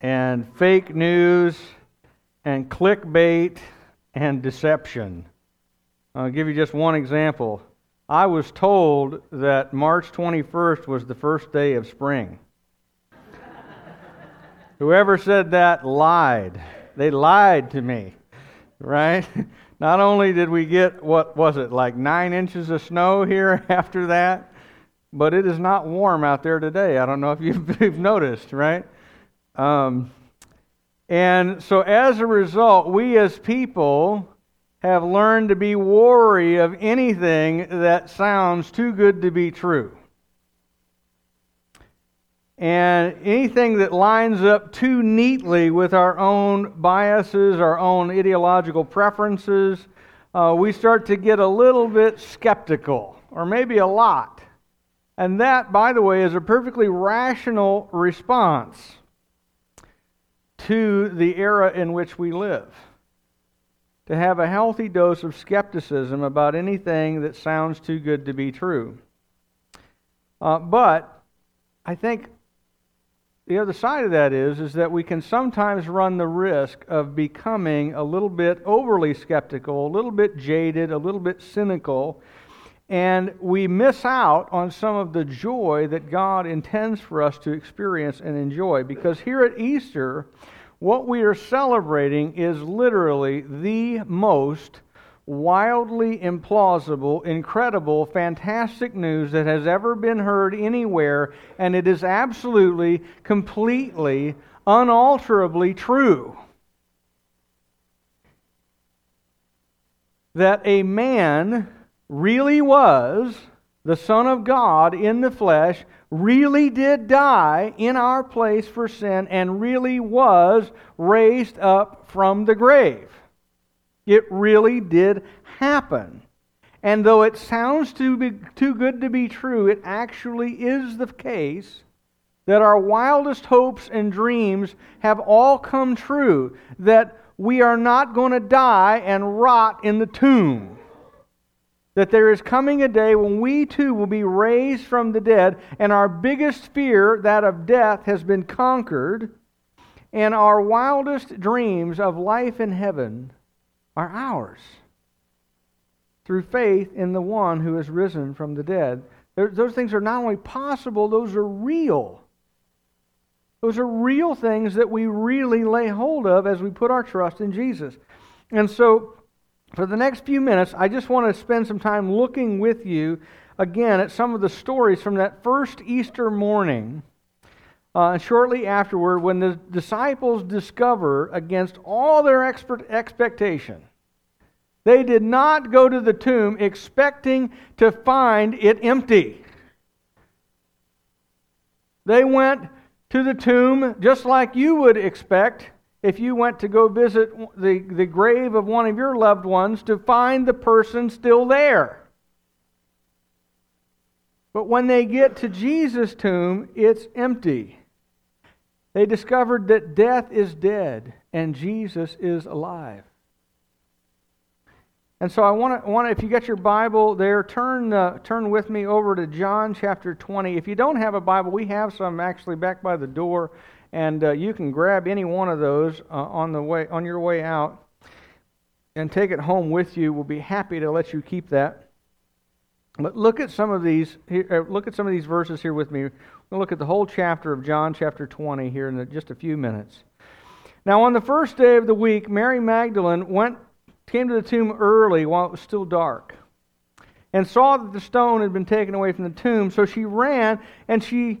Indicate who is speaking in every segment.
Speaker 1: and fake news and clickbait and deception. I'll give you just one example. I was told that March 21st was the first day of spring. Whoever said that lied. They lied to me, right? Not only did we get, what was it, like nine inches of snow here after that, but it is not warm out there today. I don't know if you've, noticed, right? Um, and so as a result, we as people have learned to be wary of anything that sounds too good to be true. And anything that lines up too neatly with our own biases, our own ideological preferences, uh, we start to get a little bit skeptical, or maybe a lot. And that, by the way, is a perfectly rational response to the era in which we live. To have a healthy dose of skepticism about anything that sounds too good to be true. Uh, but I think the other side of that is, is that we can sometimes run the risk of becoming a little bit overly skeptical, a little bit jaded, a little bit cynical, and we miss out on some of the joy that God intends for us to experience and enjoy. Because here at Easter, what we are celebrating is literally the most wildly implausible, incredible, fantastic news that has ever been heard anywhere, and it is absolutely, completely, unalterably true. That a man really was the Son of God in the flesh, really did die in our place for sin, and really was raised up from the grave. It really did happen. And though it sounds too, be, too good to be true, it actually is the case that our wildest hopes and dreams have all come true. That we are not going to die and rot in the tomb. That there is coming a day when we too will be raised from the dead, and our biggest fear, that of death, has been conquered, and our wildest dreams of life in heaven are ours through faith in the one who has risen from the dead. Those things are not only possible, those are real. Those are real things that we really lay hold of as we put our trust in Jesus. And so, for the next few minutes, I just want to spend some time looking with you again at some of the stories from that first Easter morning. Uh, shortly afterward, when the disciples discover, against all their expert expectation, they did not go to the tomb expecting to find it empty. They went to the tomb just like you would expect if you went to go visit the, the grave of one of your loved ones to find the person still there. But when they get to Jesus' tomb, it's empty. They discovered that death is dead and Jesus is alive. And so I want to, want if you get your Bible there, turn, uh, turn with me over to John chapter 20. If you don't have a Bible, we have some actually back by the door, and uh, you can grab any one of those uh, on, the way, on your way out and take it home with you. We'll be happy to let you keep that. But look at some of these. Here, uh, look at some of these verses here with me. We'll look at the whole chapter of John chapter 20 here in just a few minutes. Now, on the first day of the week, Mary Magdalene went came to the tomb early while it was still dark and saw that the stone had been taken away from the tomb. So she ran and she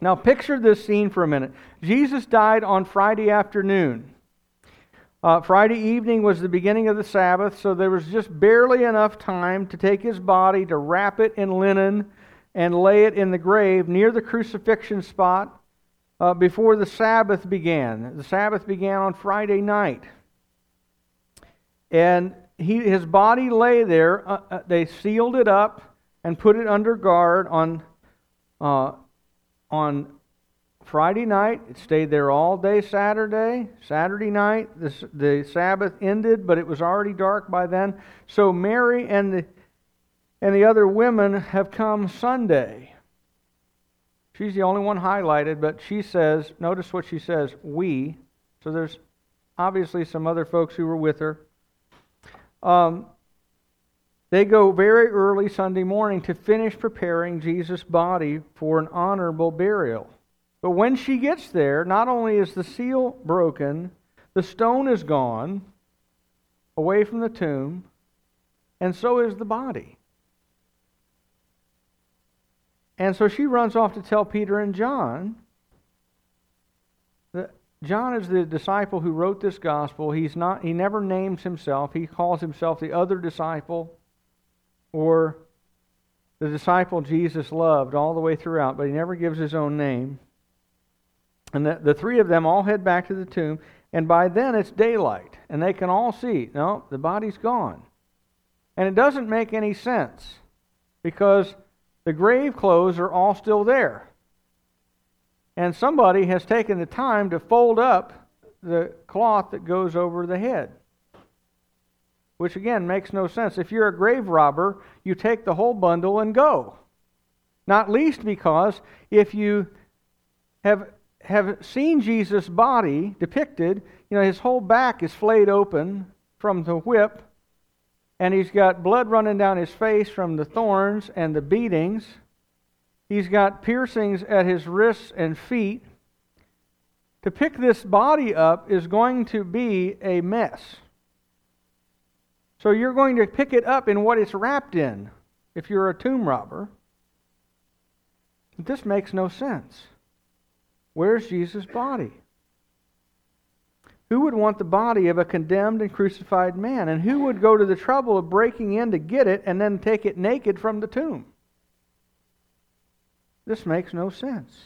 Speaker 1: Now, picture this scene for a minute. Jesus died on Friday afternoon. Uh, Friday evening was the beginning of the Sabbath, so there was just barely enough time to take his body, to wrap it in linen, and lay it in the grave near the crucifixion spot uh, before the Sabbath began. The Sabbath began on Friday night. And he, his body lay there. Uh, uh, they sealed it up and put it under guard on, uh, on Friday night. It stayed there all day Saturday. Saturday night, the, the Sabbath ended, but it was already dark by then. So Mary and the, and the other women have come Sunday. She's the only one highlighted, but she says, notice what she says, we. So there's obviously some other folks who were with her. Um, they go very early Sunday morning to finish preparing Jesus' body for an honorable burial. But when she gets there, not only is the seal broken, the stone is gone away from the tomb, and so is the body. And so she runs off to tell Peter and John John is the disciple who wrote this gospel. He's not he never names himself. He calls himself the other disciple or the disciple Jesus loved all the way throughout, but he never gives his own name. And the, the three of them all head back to the tomb, and by then it's daylight, and they can all see no, the body's gone. And it doesn't make any sense because the grave clothes are all still there. And somebody has taken the time to fold up the cloth that goes over the head. Which again makes no sense. If you're a grave robber, you take the whole bundle and go. Not least because if you have have seen Jesus' body depicted, you know, his whole back is flayed open from the whip and he's got blood running down his face from the thorns and the beatings. He's got piercings at his wrists and feet. To pick this body up is going to be a mess. So you're going to pick it up in what it's wrapped in if you're a tomb robber. This makes no sense. Where's Jesus' body? Who would want the body of a condemned and crucified man? And who would go to the trouble of breaking in to get it and then take it naked from the tomb? This makes no sense.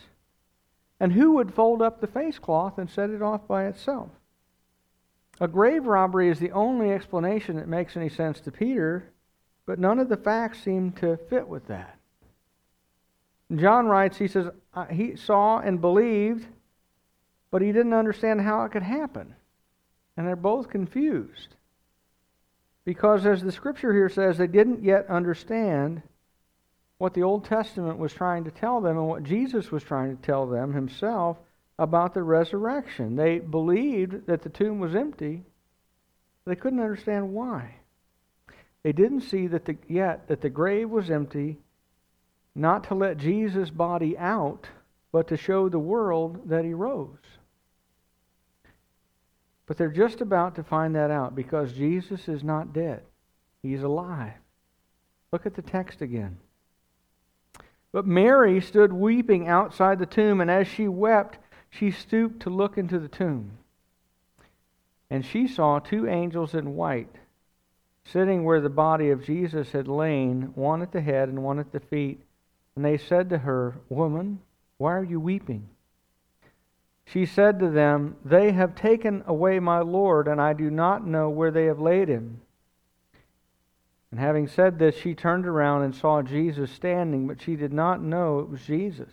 Speaker 1: And who would fold up the face cloth and set it off by itself? A grave robbery is the only explanation that makes any sense to Peter, but none of the facts seem to fit with that. John writes, he says, he saw and believed but he didn't understand how it could happen. And they're both confused. Because, as the scripture here says, they didn't yet understand what the Old Testament was trying to tell them and what Jesus was trying to tell them himself about the resurrection. They believed that the tomb was empty, they couldn't understand why. They didn't see that the, yet that the grave was empty, not to let Jesus' body out, but to show the world that he rose. But they're just about to find that out because Jesus is not dead. He's alive. Look at the text again. But Mary stood weeping outside the tomb, and as she wept, she stooped to look into the tomb. And she saw two angels in white sitting where the body of Jesus had lain, one at the head and one at the feet. And they said to her, Woman, why are you weeping? She said to them, They have taken away my Lord, and I do not know where they have laid him. And having said this, she turned around and saw Jesus standing, but she did not know it was Jesus.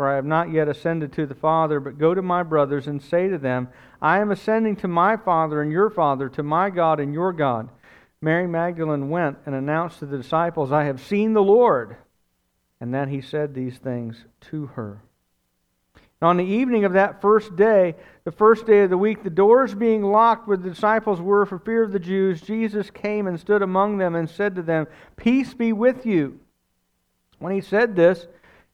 Speaker 1: for I have not yet ascended to the Father, but go to my brothers and say to them, I am ascending to my Father and your Father, to my God and your God. Mary Magdalene went and announced to the disciples, I have seen the Lord. And then he said these things to her. On the evening of that first day, the first day of the week, the doors being locked where the disciples were for fear of the Jews, Jesus came and stood among them and said to them, Peace be with you. When he said this,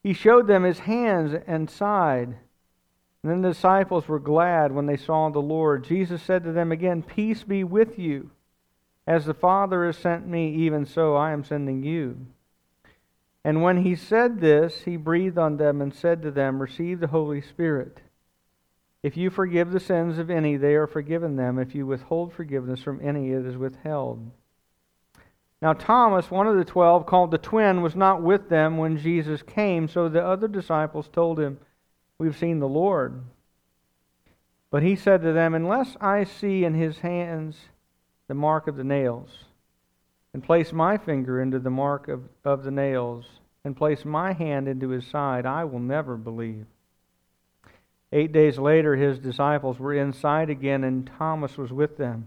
Speaker 1: he showed them his hands and side. And then the disciples were glad when they saw the Lord. Jesus said to them again, Peace be with you. As the Father has sent me, even so I am sending you. And when he said this, he breathed on them and said to them, Receive the Holy Spirit. If you forgive the sins of any, they are forgiven them. If you withhold forgiveness from any, it is withheld. Now, Thomas, one of the twelve, called the twin, was not with them when Jesus came, so the other disciples told him, We've seen the Lord. But he said to them, Unless I see in his hands the mark of the nails, and place my finger into the mark of, of the nails, and place my hand into his side, I will never believe. Eight days later, his disciples were inside again, and Thomas was with them.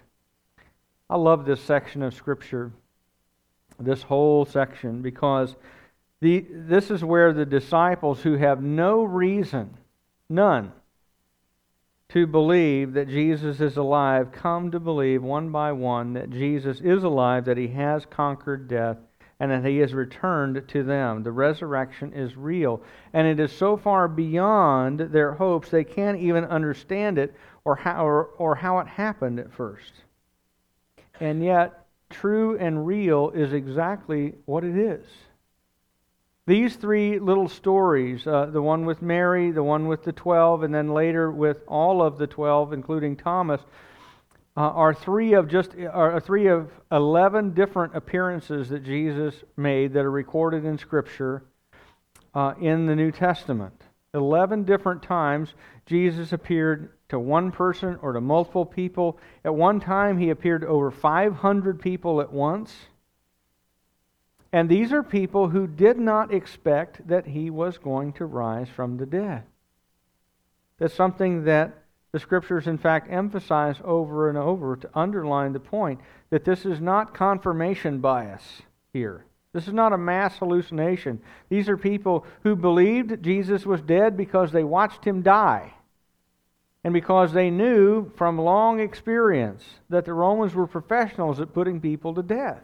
Speaker 1: I love this section of Scripture, this whole section, because the, this is where the disciples who have no reason, none, to believe that Jesus is alive come to believe one by one that Jesus is alive, that he has conquered death, and that he has returned to them. The resurrection is real, and it is so far beyond their hopes they can't even understand it or how, or, or how it happened at first. And yet, true and real is exactly what it is. These three little stories uh, the one with Mary, the one with the 12, and then later with all of the 12, including Thomas. Uh, are three of just are three of 11 different appearances that Jesus made that are recorded in Scripture uh, in the New Testament. 11 different times Jesus appeared to one person or to multiple people. At one time, he appeared to over 500 people at once. And these are people who did not expect that he was going to rise from the dead. That's something that the scriptures, in fact, emphasize over and over to underline the point that this is not confirmation bias here. This is not a mass hallucination. These are people who believed Jesus was dead because they watched him die and because they knew from long experience that the Romans were professionals at putting people to death.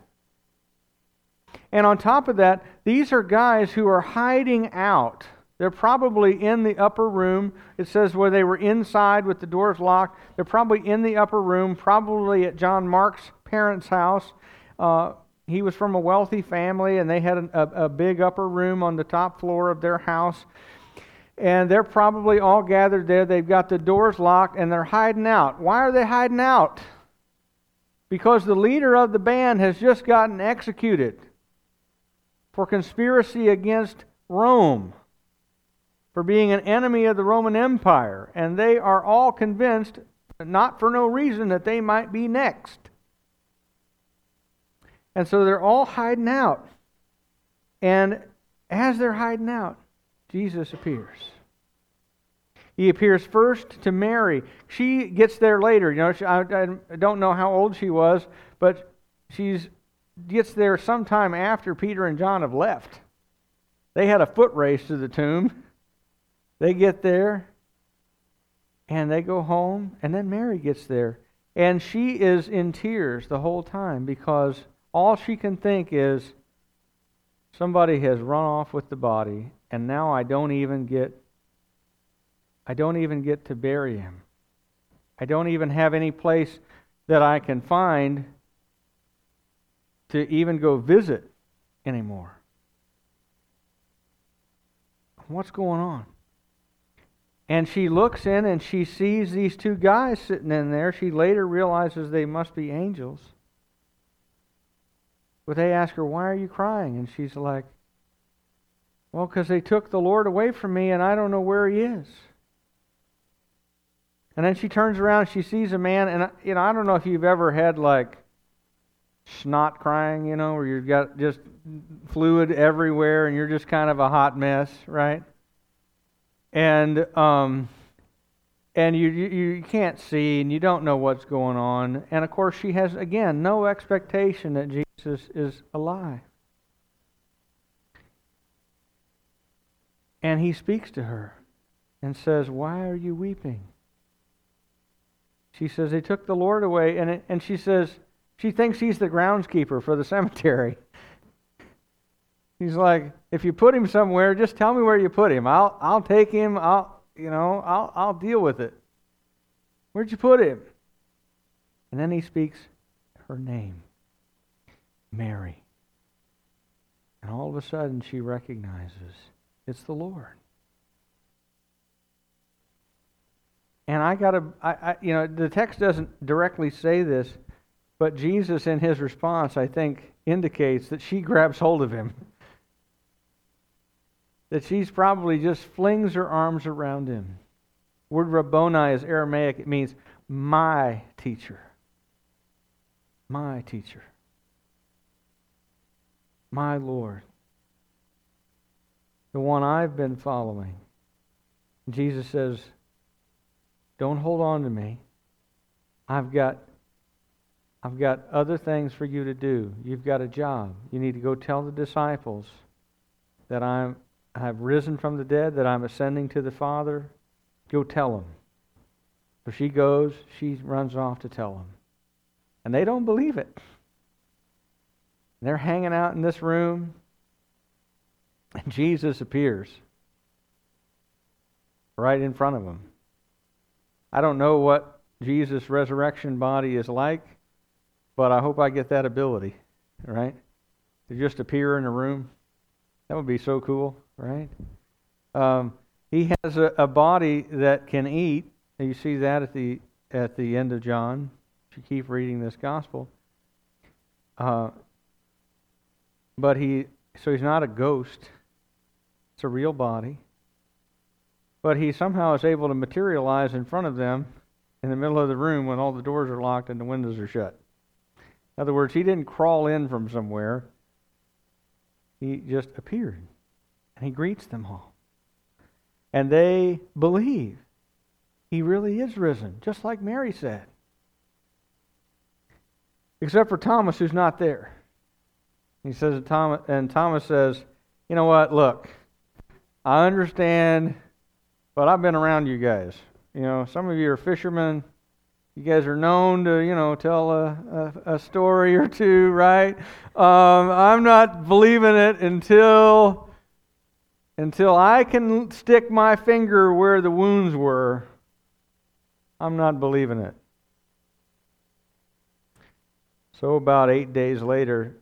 Speaker 1: And on top of that, these are guys who are hiding out. They're probably in the upper room. It says where they were inside with the doors locked. They're probably in the upper room, probably at John Mark's parents' house. Uh, he was from a wealthy family, and they had a, a big upper room on the top floor of their house and they're probably all gathered there. They've got the doors locked and they're hiding out. Why are they hiding out? Because the leader of the band has just gotten executed for conspiracy against Rome, for being an enemy of the Roman Empire. And they are all convinced, not for no reason, that they might be next. And so they're all hiding out. And as they're hiding out, Jesus appears. He appears first to Mary. She gets there later. You know, she, I, I don't know how old she was, but she gets there sometime after Peter and John have left. They had a foot race to the tomb. They get there, and they go home, and then Mary gets there. And she is in tears the whole time because all she can think is somebody has run off with the body and now I don't even get I don't even get to bury him. I don't even have any place that I can find to even go visit anymore. What's going on? And she looks in and she sees these two guys sitting in there. She later realizes they must be angels. But they ask her, Why are you crying? And she's like, Well, because they took the Lord away from me and I don't know where he is. And then she turns around, she sees a man, and you know, I don't know if you've ever had like snot crying, you know, where you've got just fluid everywhere and you're just kind of a hot mess, right? and um, and you, you you can't see and you don't know what's going on. And of course, she has again no expectation that Jesus is alive. And he speaks to her and says, "Why are you weeping?" She says, "They took the Lord away," and it, and she says she thinks he's the groundskeeper for the cemetery. He's like, if you put him somewhere, just tell me where you put him. I'll I'll take him. I'll you know I'll I'll deal with it. Where'd you put him? And then he speaks her name, Mary. And all of a sudden she recognizes it's the Lord. And I got to, I, I, you know, the text doesn't directly say this, but Jesus, in his response, I think, indicates that she grabs hold of him that she's probably just flings her arms around him. word Rabboni is Aramaic. It means my teacher. My teacher. My Lord. The one I've been following. Jesus says, Don't hold on to me. I've got I've got other things for you to do. You've got a job. You need to go tell the disciples that I'm I have risen from the dead, that I'm ascending to the Father. Go tell them. So she goes, she runs off to tell them. And they don't believe it. they're hanging out in this room, and Jesus appears right in front of them. I don't know what Jesus' resurrection body is like, but I hope I get that ability, right? To just appear in a room. That would be so cool right? Um, he has a, a, body that can eat. You see that at the at the end of John. If you keep reading this gospel, uh, but he so he's not a ghost. It's a real body. But he somehow is able to materialize in front of them in the middle of the room when all the doors are locked and the windows are shut. In other words, he didn't crawl in from somewhere. He just appeared. And he greets them all. And they believe he really is risen, just like Mary said. Except for Thomas, who's not there. He says, and Thomas says, You know what? Look, I understand, but I've been around you guys. You know, some of you are fishermen. You guys are known to, you know, tell a, a, a story or two, right? Um, I'm not believing it until until I can stick my finger where the wounds were, I'm not believing it. So, about eight days later,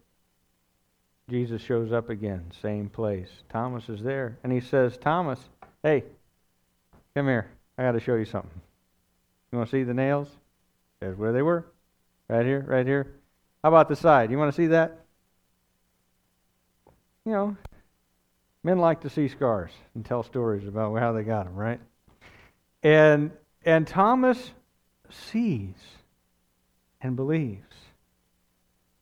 Speaker 1: Jesus shows up again, same place. Thomas is there, and he says, Thomas, hey, come here. I got to show you something. You want to see the nails? There's where they were. Right here, right here. How about the side? You want to see that? You know, Men like to see scars and tell stories about how they got them, right? And and Thomas sees and believes.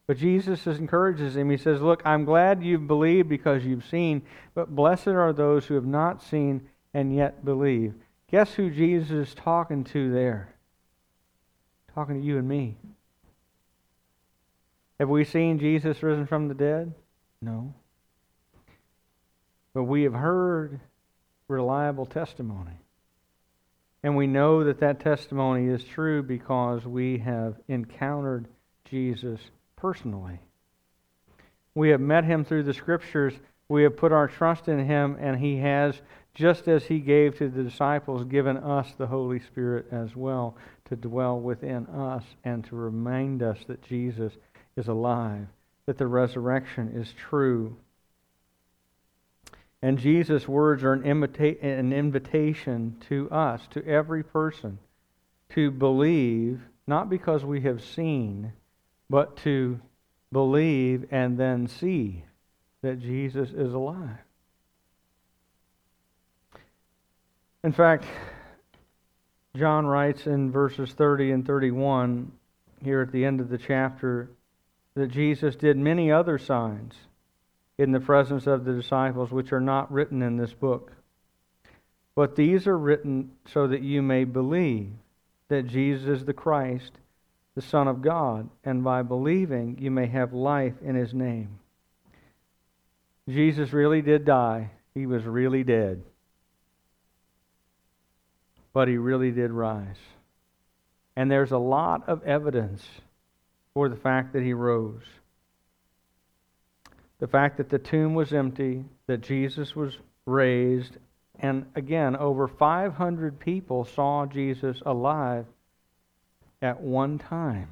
Speaker 1: But Jesus encourages him. He says, Look, I'm glad you've believed because you've seen, but blessed are those who have not seen and yet believe. Guess who Jesus is talking to there? Talking to you and me. Have we seen Jesus risen from the dead? No. But we have heard reliable testimony. And we know that that testimony is true because we have encountered Jesus personally. We have met him through the scriptures. We have put our trust in him, and he has, just as he gave to the disciples, given us the Holy Spirit as well to dwell within us and to remind us that Jesus is alive, that the resurrection is true, And Jesus' words are an, imita- an invitation to us, to every person, to believe, not because we have seen, but to believe and then see that Jesus is alive. In fact, John writes in verses 30 and 31 here at the end of the chapter that Jesus did many other signs in the presence of the disciples, which are not written in this book. But these are written so that you may believe that Jesus is the Christ, the Son of God, and by believing you may have life in his name. Jesus really did die. He was really dead. But he really did rise. And there's a lot of evidence for the fact that he rose. The fact that the tomb was empty, that Jesus was raised, and again, over 500 people saw Jesus alive at one time.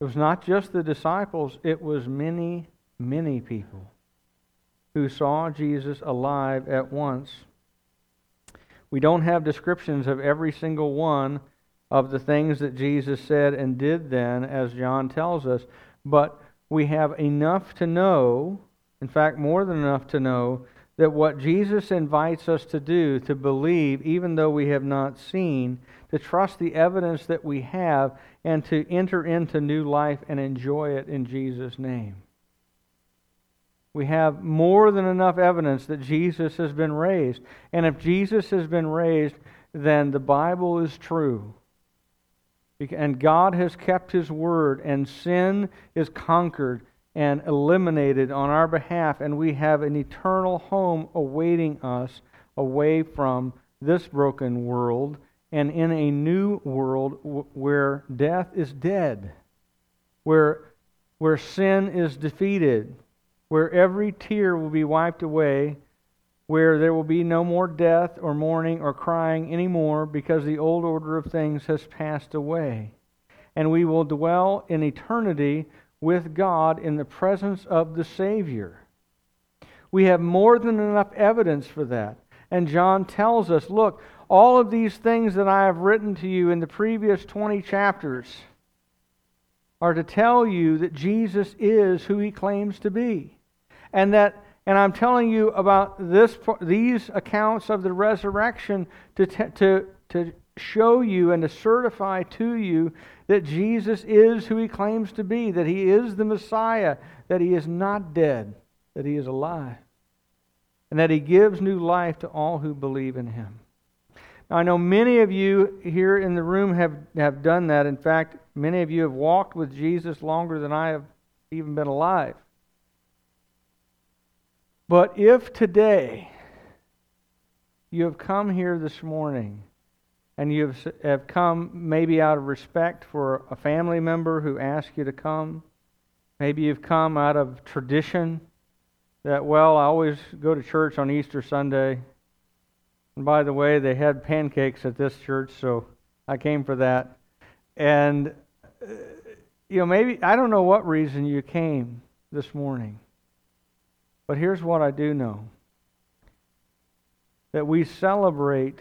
Speaker 1: It was not just the disciples, it was many, many people who saw Jesus alive at once. We don't have descriptions of every single one of the things that Jesus said and did then, as John tells us, but we have enough to know, in fact, more than enough to know, that what Jesus invites us to do, to believe, even though we have not seen, to trust the evidence that we have, and to enter into new life and enjoy it in Jesus' name. We have more than enough evidence that Jesus has been raised. And if Jesus has been raised, then the Bible is true. And God has kept His word, and sin is conquered and eliminated on our behalf, and we have an eternal home awaiting us away from this broken world and in a new world where death is dead, where, where sin is defeated, where every tear will be wiped away, where there will be no more death or mourning or crying anymore because the old order of things has passed away. And we will dwell in eternity with God in the presence of the Savior. We have more than enough evidence for that. And John tells us look, all of these things that I have written to you in the previous 20 chapters are to tell you that Jesus is who he claims to be and that and I'm telling you about this these accounts of the resurrection to to to show you and to certify to you that Jesus is who he claims to be, that he is the Messiah, that he is not dead, that he is alive, and that he gives new life to all who believe in him. Now, I know many of you here in the room have, have done that. In fact, many of you have walked with Jesus longer than I have even been alive. But if today you have come here this morning and you have have come maybe out of respect for a family member who asked you to come, maybe you've come out of tradition that, well, I always go to church on Easter Sunday. And by the way, they had pancakes at this church, so I came for that. And, uh, you know, maybe, I don't know what reason you came this morning. But here's what I do know. That we celebrate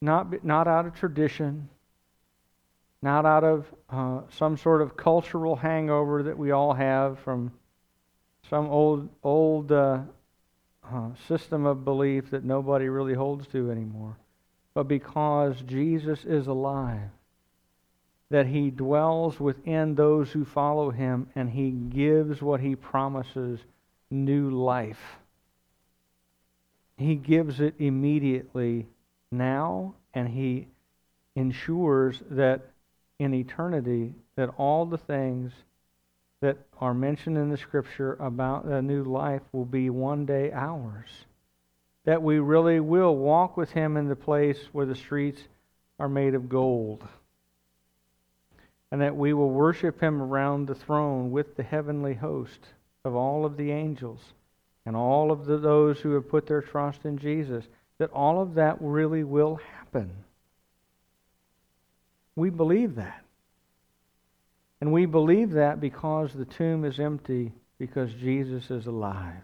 Speaker 1: not, not out of tradition, not out of uh, some sort of cultural hangover that we all have from some old, old uh, uh, system of belief that nobody really holds to anymore, but because Jesus is alive, that he dwells within those who follow him and he gives what he promises new life. He gives it immediately now, and He ensures that in eternity that all the things that are mentioned in the Scripture about the new life will be one day ours. That we really will walk with Him in the place where the streets are made of gold. And that we will worship Him around the throne with the heavenly host of all of the angels and all of the, those who have put their trust in Jesus, that all of that really will happen. We believe that. And we believe that because the tomb is empty, because Jesus is alive.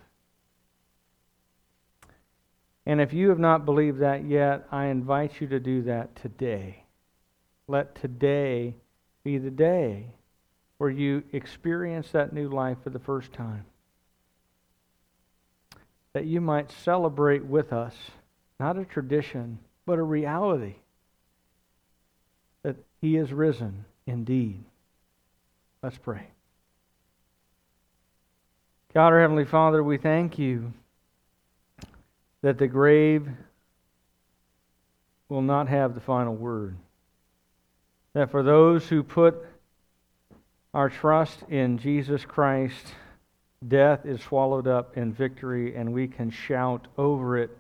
Speaker 1: And if you have not believed that yet, I invite you to do that today. Let today be the day where you experience that new life for the first time. That you might celebrate with us, not a tradition, but a reality. That He is risen indeed. Let's pray. God, our Heavenly Father, we thank you that the grave will not have the final word. That for those who put our trust in Jesus Christ, death is swallowed up in victory, and we can shout over it,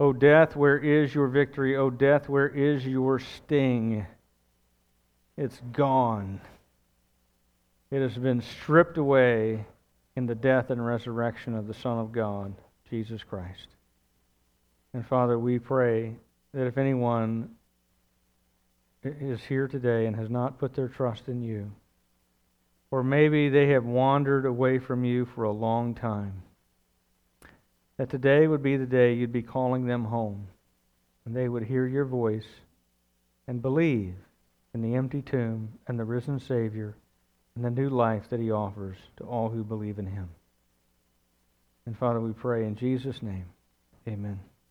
Speaker 1: O death, where is your victory? O death, where is your sting? It's gone. It has been stripped away in the death and resurrection of the Son of God, Jesus Christ. And Father, we pray that if anyone is here today and has not put their trust in you, or maybe they have wandered away from you for a long time, that today would be the day you'd be calling them home, and they would hear your voice and believe in the empty tomb and the risen Savior and the new life that he offers to all who believe in him. And Father, we pray in Jesus' name, amen.